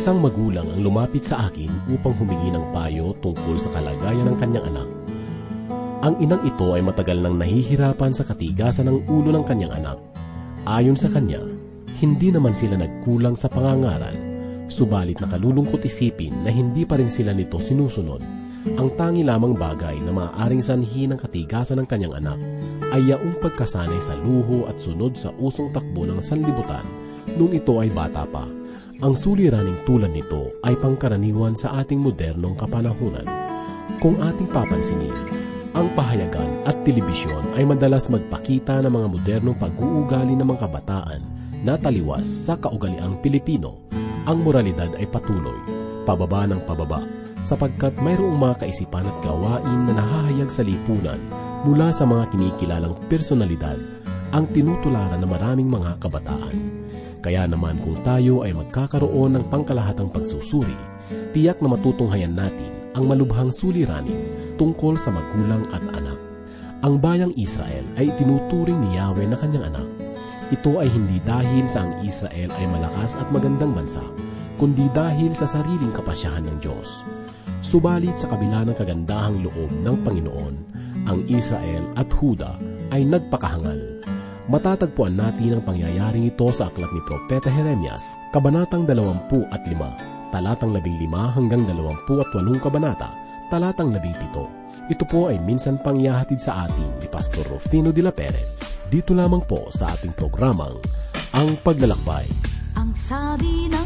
Isang magulang ang lumapit sa akin upang humingi ng payo tungkol sa kalagayan ng kanyang anak. Ang inang ito ay matagal nang nahihirapan sa katigasan ng ulo ng kanyang anak. Ayon sa kanya, hindi naman sila nagkulang sa pangangaral, subalit nakalulungkot isipin na hindi pa rin sila nito sinusunod. Ang tangi lamang bagay na maaaring sanhi ng katigasan ng kanyang anak ay yaong pagkasanay sa luho at sunod sa usong takbo ng sanlibutan nung ito ay bata pa ang suliraning tulad nito ay pangkaraniwan sa ating modernong kapanahunan. Kung ating papansinin, ang pahayagan at telebisyon ay madalas magpakita ng mga modernong pag-uugali ng mga kabataan na taliwas sa kaugaliang Pilipino. Ang moralidad ay patuloy, pababa ng pababa, sapagkat mayroong mga kaisipan at gawain na nahahayag sa lipunan mula sa mga kinikilalang personalidad ang tinutularan ng maraming mga kabataan. Kaya naman kung tayo ay magkakaroon ng pangkalahatang pagsusuri, tiyak na matutunghayan natin ang malubhang suliranin tungkol sa magulang at anak. Ang bayang Israel ay tinuturing ni Yahweh na kanyang anak. Ito ay hindi dahil sa ang Israel ay malakas at magandang bansa, kundi dahil sa sariling kapasyahan ng Diyos. Subalit sa kabila ng kagandahang loob ng Panginoon, ang Israel at Huda ay nagpakahangal matatagpuan natin ang pangyayaring ito sa aklat ni Propeta Jeremias, Kabanatang 25, talatang 15 hanggang 28 kabanata, talatang 17. Ito po ay minsan pangyahatid sa atin ni Pastor Rufino de la Peret. Dito lamang po sa ating programang Ang Paglalakbay. Ang sabi ng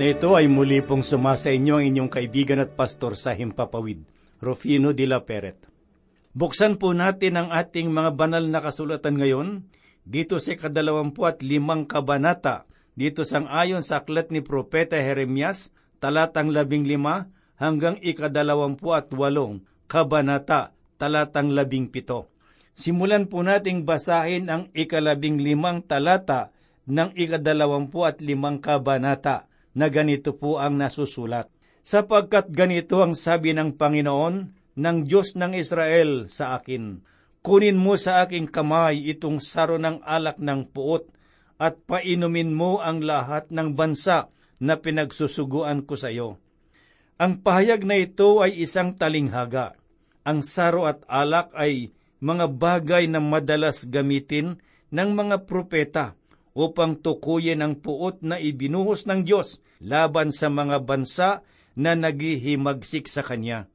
na ito ay muli pong sumasa inyo ang inyong kaibigan at pastor sa Himpapawid, Rufino de la Peret. Buksan po natin ang ating mga banal na kasulatan ngayon dito sa kadalawampu at limang kabanata, dito sang ayon sa aklat ni Propeta Jeremias, talatang labing lima hanggang ikadalawampu at walong kabanata, talatang labing pito. Simulan po nating basahin ang ikalabing limang talata ng ikadalawampu at limang kabanata na ganito po ang nasusulat. Sapagkat ganito ang sabi ng Panginoon ng Diyos ng Israel sa akin, Kunin mo sa aking kamay itong saro ng alak ng puot at painumin mo ang lahat ng bansa na pinagsusuguan ko sa iyo. Ang pahayag na ito ay isang talinghaga. Ang saro at alak ay mga bagay na madalas gamitin ng mga propeta upang tukuyin ang puot na ibinuhos ng Diyos laban sa mga bansa na naghihimagsik sa Kanya.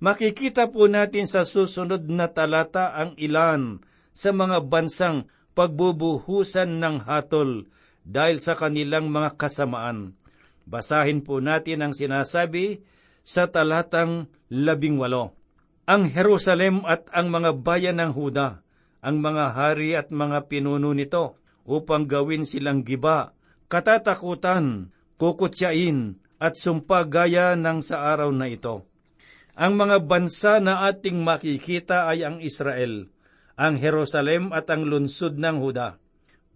Makikita po natin sa susunod na talata ang ilan sa mga bansang pagbubuhusan ng hatol dahil sa kanilang mga kasamaan. Basahin po natin ang sinasabi sa talatang labing walo. Ang Jerusalem at ang mga bayan ng Huda, ang mga hari at mga pinuno nito, upang gawin silang giba, katatakutan, kukutsain, at sumpa gaya ng sa araw na ito ang mga bansa na ating makikita ay ang Israel, ang Jerusalem at ang lunsod ng Huda.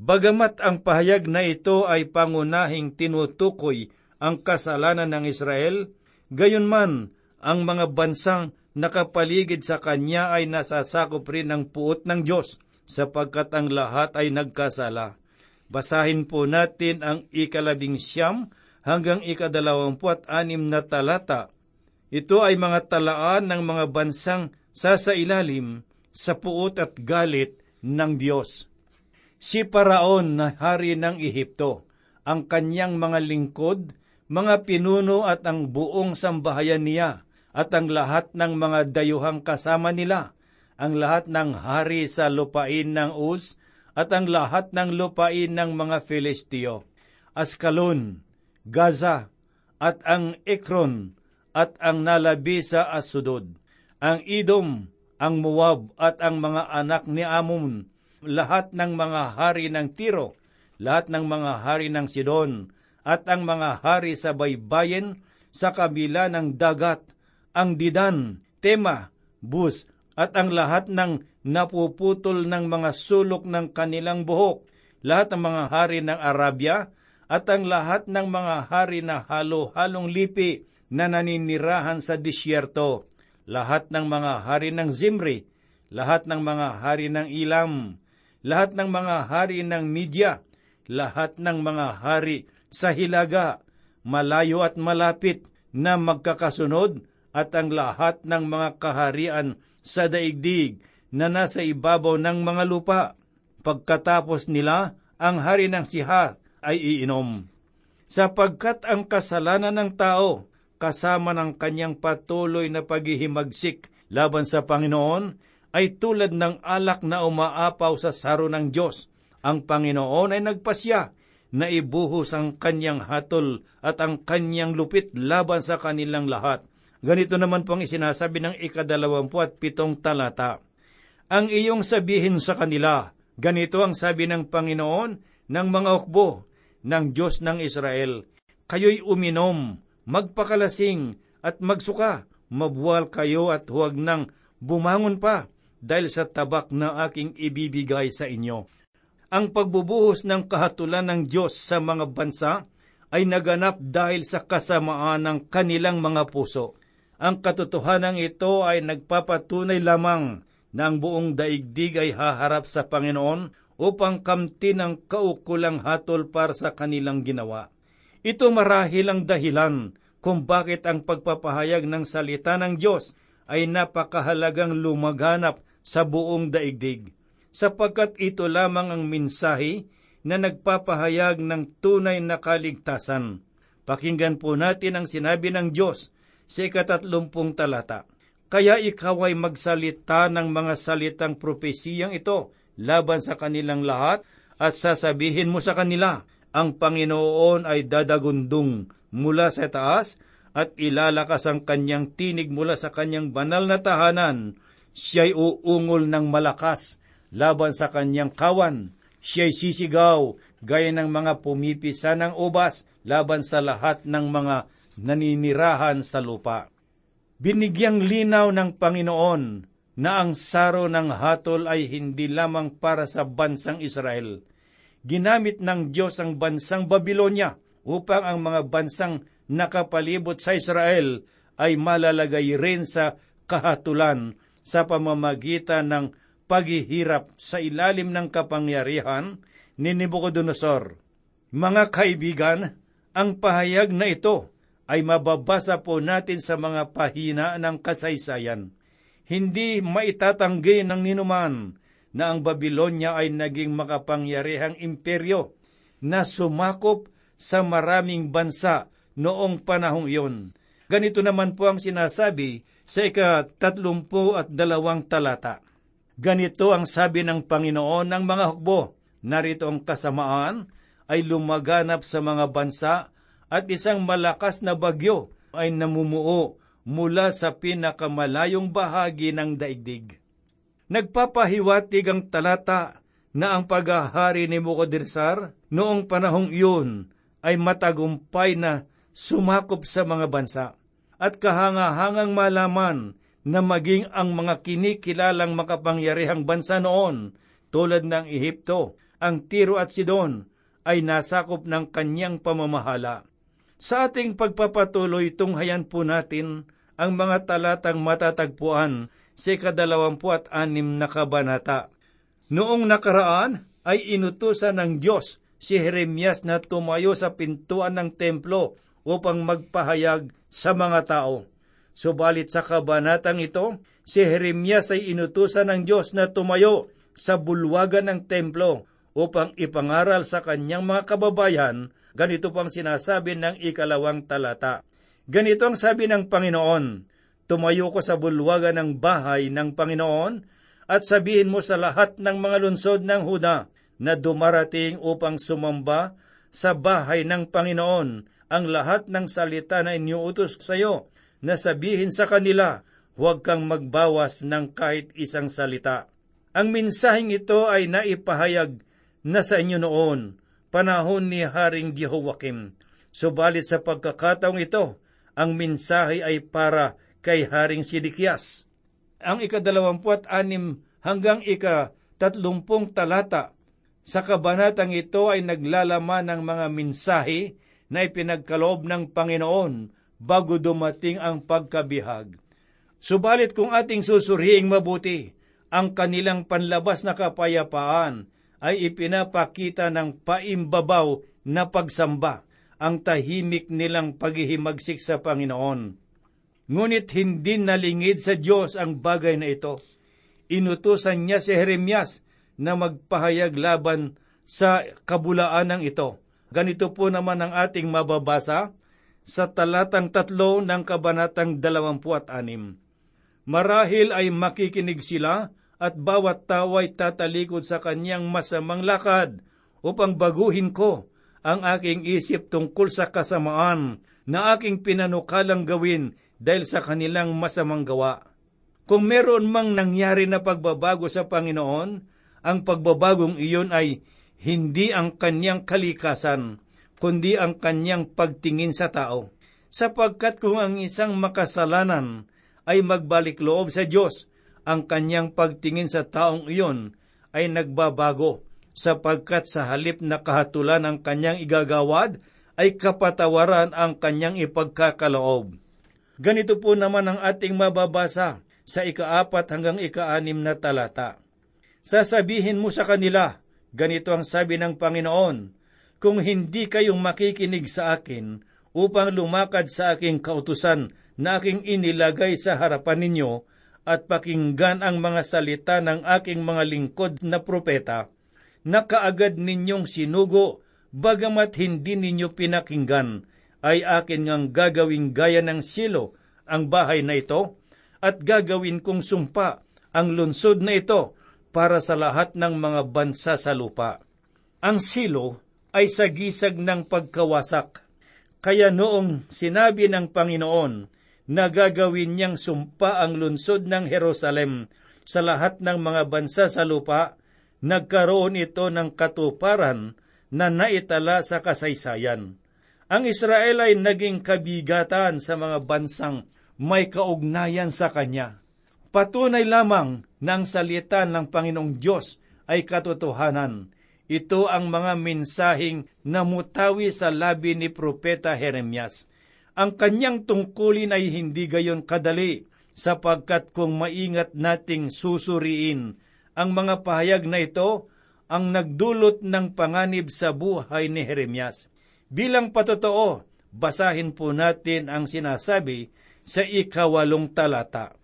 Bagamat ang pahayag na ito ay pangunahing tinutukoy ang kasalanan ng Israel, gayon man ang mga bansang nakapaligid sa kanya ay nasasakop rin ng puot ng Diyos sapagkat ang lahat ay nagkasala. Basahin po natin ang ikalabing siyam hanggang ikadalawampuat anim na talata. Ito ay mga talaan ng mga bansang sasailalim sa puot at galit ng Diyos. Si Paraon na hari ng Ehipto, ang kanyang mga lingkod, mga pinuno at ang buong sambahayan niya, at ang lahat ng mga dayuhang kasama nila, ang lahat ng hari sa lupain ng Uz, at ang lahat ng lupain ng mga Filistio, Askalon, Gaza, at ang Ekron, at ang nalabi sa Asudod, ang Idom, ang Moab, at ang mga anak ni Amon, lahat ng mga hari ng Tiro, lahat ng mga hari ng Sidon, at ang mga hari sa baybayin sa kabila ng dagat, ang Didan, Tema, Bus, at ang lahat ng napuputol ng mga sulok ng kanilang buhok, lahat ng mga hari ng Arabia, at ang lahat ng mga hari na halo-halong lipi na naninirahan sa disyerto, lahat ng mga hari ng Zimri, lahat ng mga hari ng Ilam, lahat ng mga hari ng Media, lahat ng mga hari sa Hilaga, malayo at malapit na magkakasunod at ang lahat ng mga kaharian sa daigdig na nasa ibabaw ng mga lupa. Pagkatapos nila, ang hari ng siha ay iinom. Sapagkat ang kasalanan ng tao, kasama ng kanyang patuloy na paghihimagsik laban sa Panginoon, ay tulad ng alak na umaapaw sa saro ng Diyos. Ang Panginoon ay nagpasya na ibuhos ang kanyang hatol at ang kanyang lupit laban sa kanilang lahat. Ganito naman po ang isinasabi ng ikadalawampu at pitong talata. Ang iyong sabihin sa kanila, ganito ang sabi ng Panginoon ng mga hukbo ng Diyos ng Israel. Kayo'y uminom, magpakalasing at magsuka, mabuwal kayo at huwag nang bumangon pa dahil sa tabak na aking ibibigay sa inyo. Ang pagbubuhos ng kahatulan ng Diyos sa mga bansa ay naganap dahil sa kasamaan ng kanilang mga puso. Ang katotohanan ito ay nagpapatunay lamang na ang buong daigdig ay haharap sa Panginoon upang kamtin ang kaukulang hatol para sa kanilang ginawa. Ito marahil ang dahilan kung bakit ang pagpapahayag ng salita ng Diyos ay napakahalagang lumaganap sa buong daigdig, sapagkat ito lamang ang minsahe na nagpapahayag ng tunay na kaligtasan. Pakinggan po natin ang sinabi ng Diyos sa ikatatlumpung talata. Kaya ikaw ay magsalita ng mga salitang propesiyang ito laban sa kanilang lahat at sasabihin mo sa kanila, ang Panginoon ay dadagundong mula sa taas at ilalakas ang kanyang tinig mula sa kanyang banal na tahanan siya'y uungol ng malakas laban sa kanyang kawan. Siya'y sisigaw gaya ng mga pumipisa ng ubas laban sa lahat ng mga naninirahan sa lupa. Binigyang linaw ng Panginoon na ang saro ng hatol ay hindi lamang para sa bansang Israel. Ginamit ng Diyos ang bansang Babilonya upang ang mga bansang nakapalibot sa Israel ay malalagay rin sa kahatulan sa pamamagitan ng paghihirap sa ilalim ng kapangyarihan ni Nebuchadnezzar. Mga kaibigan, ang pahayag na ito ay mababasa po natin sa mga pahina ng kasaysayan. Hindi maitatanggi ng ninuman na ang Babylonia ay naging makapangyarihang imperyo na sumakop sa maraming bansa noong panahong iyon. Ganito naman po ang sinasabi sa ika-tatlumpu at dalawang talata. Ganito ang sabi ng Panginoon ng mga hukbo, narito ang kasamaan ay lumaganap sa mga bansa at isang malakas na bagyo ay namumuo mula sa pinakamalayong bahagi ng daigdig. Nagpapahiwatig ang talata na ang paghahari ni Mukodersar noong panahong iyon ay matagumpay na sumakop sa mga bansa at kahangahangang malaman na maging ang mga kinikilalang makapangyarihang bansa noon tulad ng Ehipto ang Tiro at Sidon ay nasakop ng kanyang pamamahala. Sa ating pagpapatuloy, tunghayan po natin ang mga talatang matatagpuan sa ikadalawampu at anim na kabanata. Noong nakaraan ay inutusan ng Diyos si Jeremias na tumayo sa pintuan ng templo upang magpahayag sa mga tao. Subalit sa kabanatang ito, si Jeremias ay inutusan ng Diyos na tumayo sa bulwagan ng templo upang ipangaral sa kanyang mga kababayan, ganito pang sinasabi ng ikalawang talata. Ganito ang sabi ng Panginoon, Tumayo ko sa bulwagan ng bahay ng Panginoon at sabihin mo sa lahat ng mga lunsod ng Huda na dumarating upang sumamba sa bahay ng Panginoon ang lahat ng salita na iniuutos sa iyo na sabihin sa kanila, huwag kang magbawas ng kahit isang salita. Ang minsaheng ito ay naipahayag na sa inyo noon, panahon ni Haring Jehoiakim. Subalit sa pagkakataong ito, ang mensahe ay para kay Haring Sidikias. Ang ikadalawampuat anim hanggang ika tatlumpung talata sa kabanatang ito ay naglalaman ng mga mensahe na ipinagkaloob ng Panginoon bago dumating ang pagkabihag. Subalit kung ating susuriing mabuti, ang kanilang panlabas na kapayapaan ay ipinapakita ng paimbabaw na pagsamba ang tahimik nilang paghihimagsik sa Panginoon. Ngunit hindi nalingid sa Diyos ang bagay na ito. Inutusan niya si Jeremias na magpahayag laban sa kabulaan ng ito. Ganito po naman ang ating mababasa sa talatang tatlo ng kabanatang dalawampu at anim. Marahil ay makikinig sila at bawat tao ay tatalikod sa kanyang masamang lakad upang baguhin ko ang aking isip tungkol sa kasamaan na aking pinanukalang gawin dahil sa kanilang masamang gawa. Kung meron mang nangyari na pagbabago sa Panginoon, ang pagbabagong iyon ay hindi ang kanyang kalikasan, kundi ang kanyang pagtingin sa tao. Sapagkat kung ang isang makasalanan ay magbalik loob sa Diyos, ang kanyang pagtingin sa taong iyon ay nagbabago sapagkat sa halip na kahatulan ng kanyang igagawad ay kapatawaran ang kanyang ipagkakaloob. Ganito po naman ang ating mababasa sa ikaapat hanggang ikaanim na talata. Sasabihin mo sa kanila, ganito ang sabi ng Panginoon, kung hindi kayong makikinig sa akin upang lumakad sa aking kautusan na aking inilagay sa harapan ninyo, at pakinggan ang mga salita ng aking mga lingkod na propeta, na kaagad ninyong sinugo, bagamat hindi ninyo pinakinggan, ay akin ngang gagawing gaya ng silo ang bahay na ito, at gagawin kong sumpa ang lunsod na ito para sa lahat ng mga bansa sa lupa. Ang silo ay sagisag ng pagkawasak. Kaya noong sinabi ng Panginoon, na gagawin niyang sumpa ang lunsod ng Jerusalem sa lahat ng mga bansa sa lupa, nagkaroon ito ng katuparan na naitala sa kasaysayan. Ang Israel ay naging kabigatan sa mga bansang may kaugnayan sa Kanya. Patunay lamang ng salita ng Panginoong Diyos ay katotohanan. Ito ang mga mensaheng namutawi sa labi ni Propeta Jeremias ang kanyang tungkulin ay hindi gayon kadali, sapagkat kung maingat nating susuriin ang mga pahayag na ito, ang nagdulot ng panganib sa buhay ni Jeremias. Bilang patotoo, basahin po natin ang sinasabi sa ikawalong talata.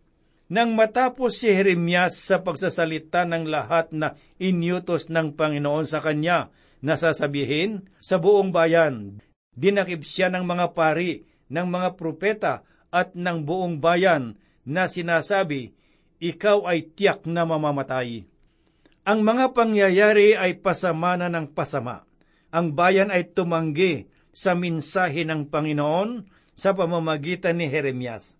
Nang matapos si Jeremias sa pagsasalita ng lahat na inyutos ng Panginoon sa kanya, nasasabihin sa buong bayan, dinakip siya ng mga pari ng mga propeta at ng buong bayan na sinasabi, ikaw ay tiyak na mamamatay. Ang mga pangyayari ay pasama na ng pasama. Ang bayan ay tumanggi sa minsahe ng Panginoon sa pamamagitan ni Jeremias.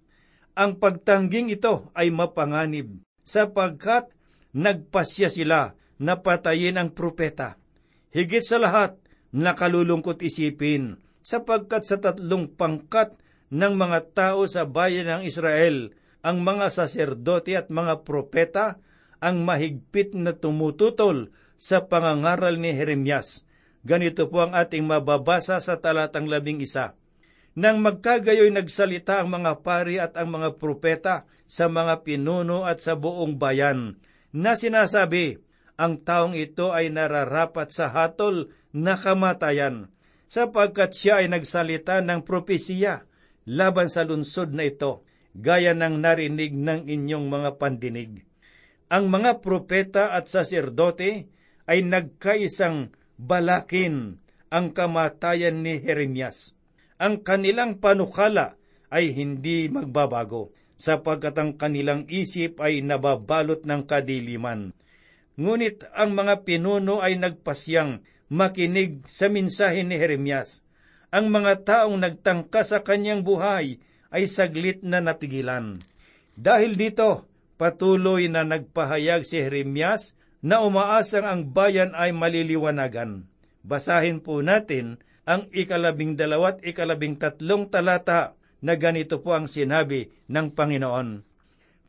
Ang pagtangging ito ay mapanganib sapagkat nagpasya sila na patayin ang propeta. Higit sa lahat, nakalulungkot isipin sapagkat sa tatlong pangkat ng mga tao sa bayan ng Israel, ang mga saserdote at mga propeta, ang mahigpit na tumututol sa pangangaral ni Jeremias. Ganito po ang ating mababasa sa talatang labing isa. Nang magkagayoy nagsalita ang mga pari at ang mga propeta sa mga pinuno at sa buong bayan, na sinasabi, ang taong ito ay nararapat sa hatol na kamatayan, sapagkat siya ay nagsalita ng propesiya laban sa lunsod na ito, gaya ng narinig ng inyong mga pandinig. Ang mga propeta at saserdote ay nagkaisang balakin ang kamatayan ni Jeremias ang kanilang panukala ay hindi magbabago, sapagkat ang kanilang isip ay nababalot ng kadiliman. Ngunit ang mga pinuno ay nagpasyang makinig sa minsahe ni Jeremias. Ang mga taong nagtangka sa kanyang buhay ay saglit na napigilan. Dahil dito, patuloy na nagpahayag si Jeremias na umaasang ang bayan ay maliliwanagan. Basahin po natin ang ikalabing dalawat ikalabing tatlong talata na ganito po ang sinabi ng Panginoon.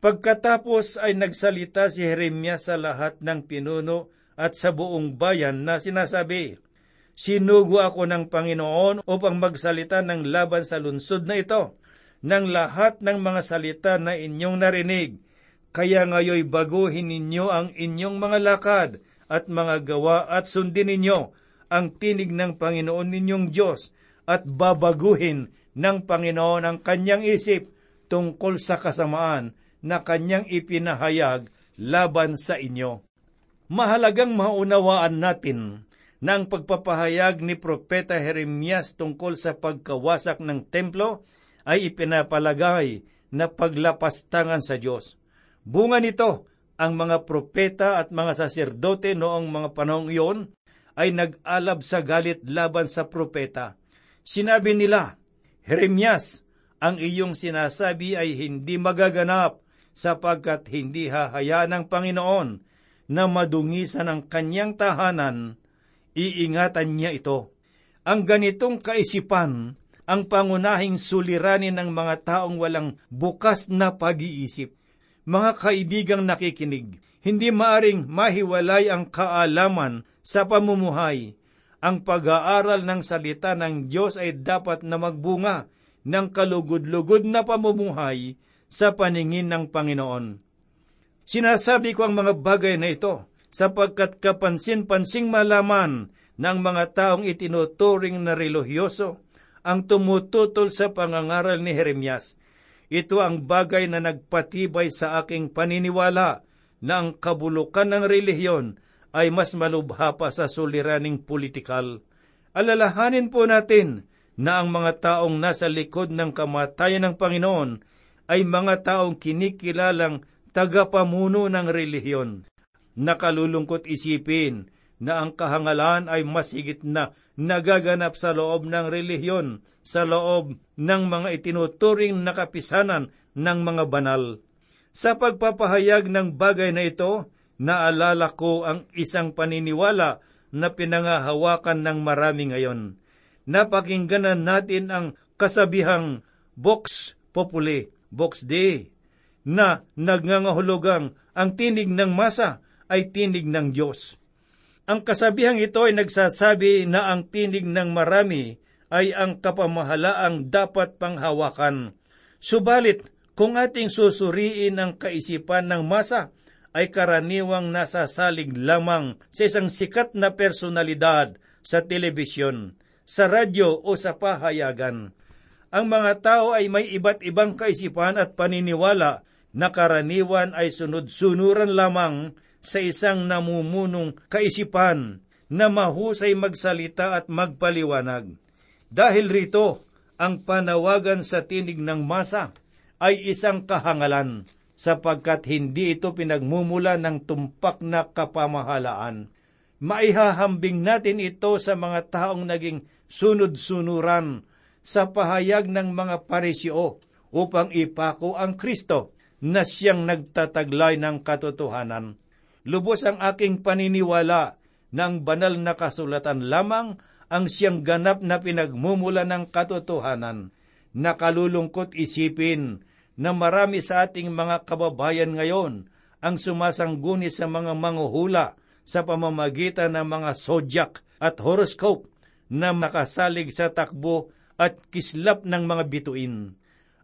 Pagkatapos ay nagsalita si Jeremias sa lahat ng pinuno at sa buong bayan na sinasabi, Sinugo ako ng Panginoon upang magsalita ng laban sa lunsod na ito, ng lahat ng mga salita na inyong narinig, kaya ngayoy baguhin ninyo ang inyong mga lakad at mga gawa at sundin ninyo ang tinig ng Panginoon ninyong Diyos at babaguhin ng Panginoon ang kanyang isip tungkol sa kasamaan na kanyang ipinahayag laban sa inyo. Mahalagang maunawaan natin na ang pagpapahayag ni Propeta Jeremias tungkol sa pagkawasak ng templo ay ipinapalagay na paglapastangan sa Diyos. Bunga nito, ang mga propeta at mga saserdote noong mga panahong iyon ay nag-alab sa galit laban sa propeta. Sinabi nila, Jeremias, ang iyong sinasabi ay hindi magaganap sapagkat hindi hahayaan ng Panginoon na madungisan ang kanyang tahanan, iingatan niya ito. Ang ganitong kaisipan ang pangunahing suliranin ng mga taong walang bukas na pag-iisip. Mga kaibigang nakikinig, hindi maaring mahiwalay ang kaalaman sa pamumuhay. Ang pag-aaral ng salita ng Diyos ay dapat na magbunga ng kalugod-lugod na pamumuhay sa paningin ng Panginoon. Sinasabi ko ang mga bagay na ito sapagkat kapansin-pansing malaman ng mga taong itinuturing na religyoso ang tumututol sa pangangaral ni Jeremias. Ito ang bagay na nagpatibay sa aking paniniwala na ang kabulukan ng relihiyon ay mas malubha pa sa suliraning politikal. Alalahanin po natin na ang mga taong nasa likod ng kamatayan ng Panginoon ay mga taong kinikilalang tagapamuno ng relihiyon. Nakalulungkot isipin na ang kahangalan ay mas higit na nagaganap sa loob ng relihiyon, sa loob ng mga itinuturing na kapisanan ng mga banal. Sa pagpapahayag ng bagay na ito, naalala ko ang isang paniniwala na pinangahawakan ng marami ngayon. Napakingganan natin ang kasabihang Vox Populi, Vox Dei, na nagngangahulugang ang tinig ng masa ay tinig ng Diyos. Ang kasabihang ito ay nagsasabi na ang tinig ng marami ay ang kapamahalaang dapat panghawakan. Subalit, kung ating susuriin ang kaisipan ng masa, ay karaniwang nasasalig lamang sa isang sikat na personalidad sa telebisyon, sa radyo o sa pahayagan. Ang mga tao ay may iba't ibang kaisipan at paniniwala na karaniwan ay sunod-sunuran lamang sa isang namumunong kaisipan na mahusay magsalita at magpaliwanag. Dahil rito, ang panawagan sa tinig ng masa ay isang kahangalan sapagkat hindi ito pinagmumula ng tumpak na kapamahalaan. Maihahambing natin ito sa mga taong naging sunod-sunuran sa pahayag ng mga parisyo upang ipako ang Kristo na siyang nagtataglay ng katotohanan. Lubos ang aking paniniwala na ang banal na kasulatan lamang ang siyang ganap na pinagmumula ng katotohanan. Nakalulungkot isipin na marami sa ating mga kababayan ngayon ang sumasangguni sa mga manguhula sa pamamagitan ng mga zodiac at horoscope na makasalig sa takbo at kislap ng mga bituin.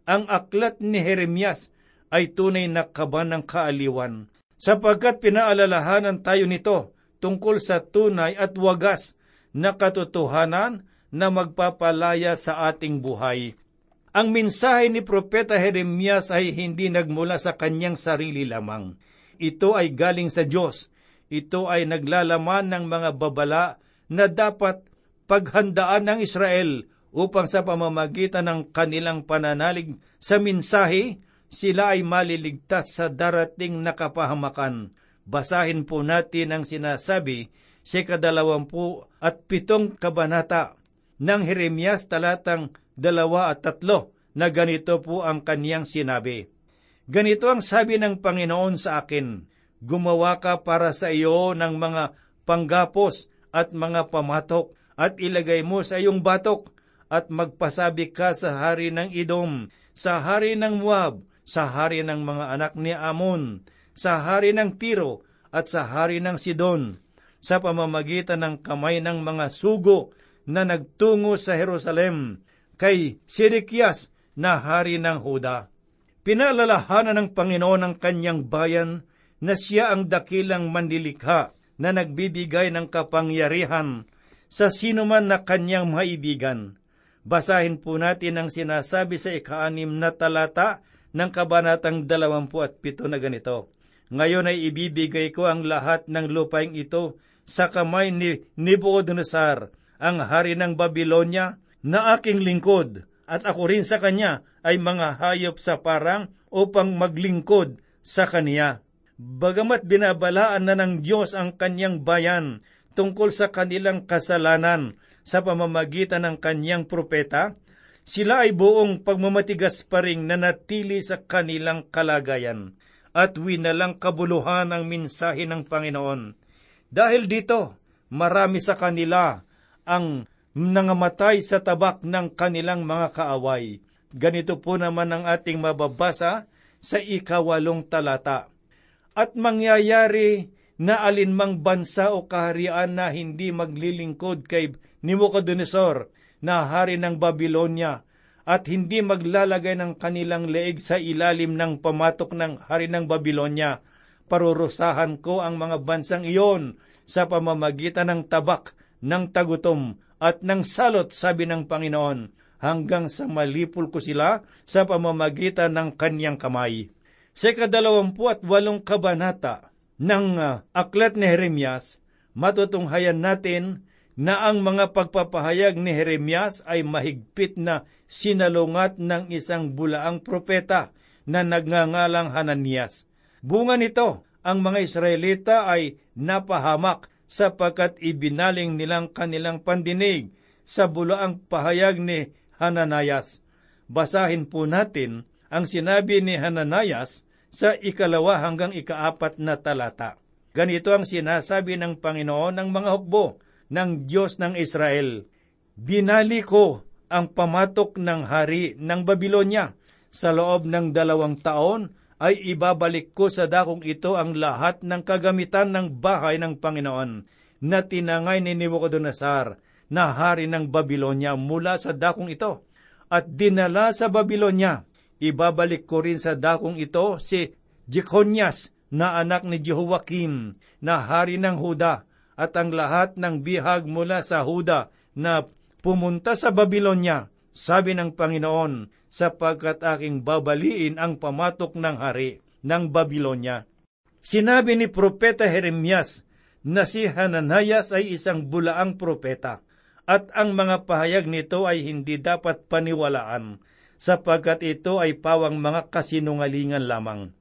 Ang aklat ni Jeremias ay tunay na kaban ng kaaliwan, sapagkat pinaalalahanan tayo nito tungkol sa tunay at wagas na katotohanan na magpapalaya sa ating buhay. Ang mensahe ni Propeta Jeremias ay hindi nagmula sa kanyang sarili lamang. Ito ay galing sa Diyos. Ito ay naglalaman ng mga babala na dapat paghandaan ng Israel upang sa pamamagitan ng kanilang pananalig sa mensahe, sila ay maliligtas sa darating na kapahamakan. Basahin po natin ang sinasabi sa kadalawampu at pitong kabanata ng Jeremias talatang dalawa at tatlo na ganito po ang kaniyang sinabi. Ganito ang sabi ng Panginoon sa akin, Gumawa ka para sa iyo ng mga panggapos at mga pamatok at ilagay mo sa iyong batok at magpasabi ka sa hari ng Idom, sa hari ng Moab, sa hari ng mga anak ni Amon, sa hari ng Tiro at sa hari ng Sidon, sa pamamagitan ng kamay ng mga sugo na nagtungo sa Jerusalem, kay Sidikias na hari ng Huda. Pinalalahanan ng Panginoon ang kanyang bayan na siya ang dakilang mandilikha na nagbibigay ng kapangyarihan sa sino man na kanyang maibigan. Basahin po natin ang sinasabi sa ikaanim na talata ng kabanatang dalawampu at pito na ganito. Ngayon ay ibibigay ko ang lahat ng lupaing ito sa kamay ni Nebuchadnezzar, ang hari ng Babylonia, na aking lingkod, at ako rin sa kanya ay mga hayop sa parang upang maglingkod sa kaniya. Bagamat binabalaan na ng Diyos ang kanyang bayan tungkol sa kanilang kasalanan sa pamamagitan ng kanyang propeta, sila ay buong pagmamatigas pa rin nanatili sa kanilang kalagayan at winalang kabuluhan ang minsahe ng Panginoon. Dahil dito, marami sa kanila ang nangamatay sa tabak ng kanilang mga kaaway. Ganito po naman ang ating mababasa sa ikawalong talata. At mangyayari na alinmang bansa o kaharian na hindi maglilingkod kay Nebuchadnezzar na hari ng Babylonia at hindi maglalagay ng kanilang leeg sa ilalim ng pamatok ng hari ng Babylonia. Parurusahan ko ang mga bansang iyon sa pamamagitan ng tabak, ng tagutom at ng salot, sabi ng Panginoon, hanggang sa malipol ko sila sa pamamagitan ng kanyang kamay. Sa kadalawampu at walong kabanata, ng uh, aklat ni Jeremias, matutunghayan natin na ang mga pagpapahayag ni Jeremias ay mahigpit na sinalungat ng isang bulaang propeta na nagngangalang Hananias. Bunga nito, ang mga Israelita ay napahamak sapagkat ibinaling nilang kanilang pandinig sa bulaang pahayag ni Hananias. Basahin po natin ang sinabi ni Hananias sa ikalawa hanggang ikaapat na talata. Ganito ang sinasabi ng Panginoon ng mga hukbo ng Diyos ng Israel. Binali ko ang pamatok ng hari ng Babylonia. Sa loob ng dalawang taon ay ibabalik ko sa dakong ito ang lahat ng kagamitan ng bahay ng Panginoon na tinangay ni Nebuchadnezzar na hari ng Babylonia mula sa dakong ito at dinala sa Babylonia Ibabalik ko rin sa dakong ito si Jeconias na anak ni Jehoiakim na hari ng Huda at ang lahat ng bihag mula sa Huda na pumunta sa Babylonia, sabi ng Panginoon, sapagkat aking babaliin ang pamatok ng hari ng Babylonia. Sinabi ni Propeta Jeremias na si Hananias ay isang bulaang propeta at ang mga pahayag nito ay hindi dapat paniwalaan sapagkat ito ay pawang mga kasinungalingan lamang.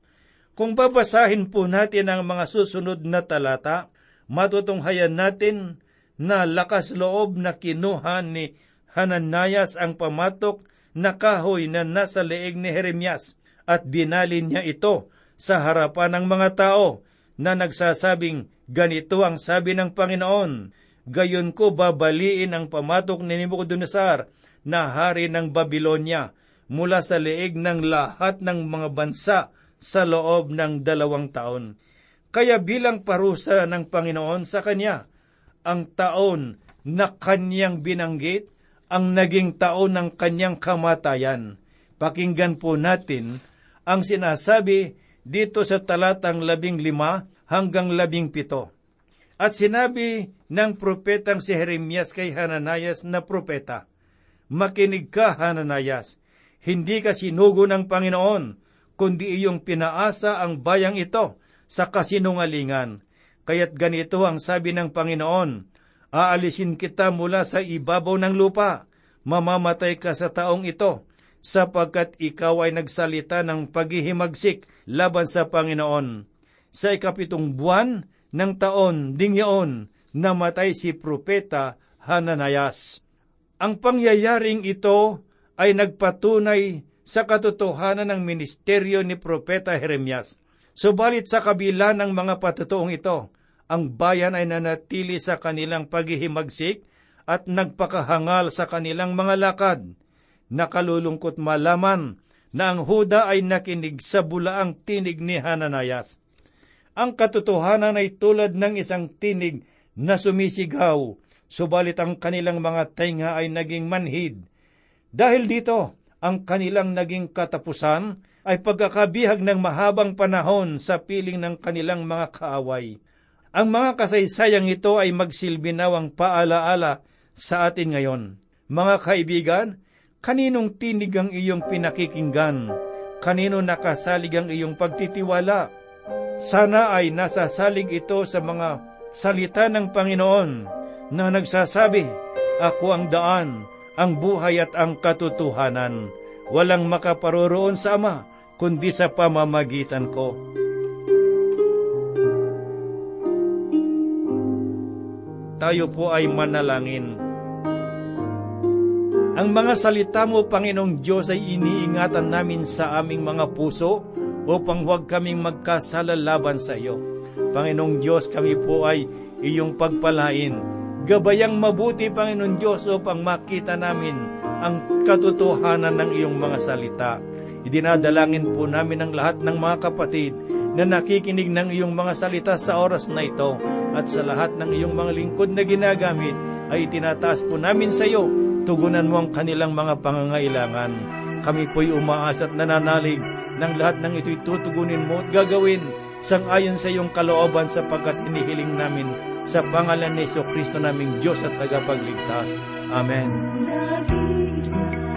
Kung babasahin po natin ang mga susunod na talata, matutunghayan natin na lakas loob na kinuha ni Hananias ang pamatok na kahoy na nasa leeg ni Jeremias at binalin niya ito sa harapan ng mga tao na nagsasabing ganito ang sabi ng Panginoon, gayon ko babaliin ang pamatok ni Nebuchadnezzar na hari ng Babylonia mula sa leeg ng lahat ng mga bansa sa loob ng dalawang taon. Kaya bilang parusa ng Panginoon sa kanya, ang taon na kanyang binanggit ang naging taon ng kanyang kamatayan. Pakinggan po natin ang sinasabi dito sa talatang labing lima hanggang labing pito. At sinabi ng propetang si Jeremias kay Hananayas na propeta, Makinig ka, Hananayas, hindi ka sinugo ng Panginoon, kundi iyong pinaasa ang bayang ito sa kasinungalingan. Kaya't ganito ang sabi ng Panginoon, Aalisin kita mula sa ibabaw ng lupa, mamamatay ka sa taong ito, sapagkat ikaw ay nagsalita ng paghihimagsik laban sa Panginoon. Sa ikapitong buwan ng taon ding yaon, namatay si Propeta Hananayas. Ang pangyayaring ito ay nagpatunay sa katotohanan ng ministeryo ni Propeta Jeremias. Subalit sa kabila ng mga patutuong ito, ang bayan ay nanatili sa kanilang paghihimagsik at nagpakahangal sa kanilang mga lakad. Nakalulungkot malaman na ang Huda ay nakinig sa bulaang tinig ni Hananayas. Ang katotohanan ay tulad ng isang tinig na sumisigaw, subalit ang kanilang mga tainga ay naging manhid. Dahil dito, ang kanilang naging katapusan ay pagkakabihag ng mahabang panahon sa piling ng kanilang mga kaaway. Ang mga kasaysayang ito ay magsilbi nawang paalaala sa atin ngayon. Mga kaibigan, kaninong tinig ang iyong pinakikinggan? Kanino nakasalig ang iyong pagtitiwala? Sana ay nasasalig ito sa mga salita ng Panginoon na nagsasabi, Ako ang daan, ang buhay at ang katotohanan. Walang makaparoroon sa Ama, kundi sa pamamagitan ko. Tayo po ay manalangin. Ang mga salita mo, Panginoong Diyos, ay iniingatan namin sa aming mga puso upang huwag kaming magkasala laban sa iyo. Panginoong Diyos, kami po ay iyong pagpalain. Gabayang mabuti, Panginoong Diyos, upang makita namin ang katotohanan ng iyong mga salita. Idinadalangin po namin ang lahat ng mga kapatid na nakikinig ng iyong mga salita sa oras na ito at sa lahat ng iyong mga lingkod na ginagamit ay itinataas po namin sa iyo, tugunan mo ang kanilang mga pangangailangan. Kami po'y umaas at nananalig ng lahat ng ito'y tutugunin mo at gagawin sang-ayon sa iyong kalooban sapagkat inihiling namin sa pangalan ni Iso Kristo naming Diyos at tagapagligtas. Amen. Nagisa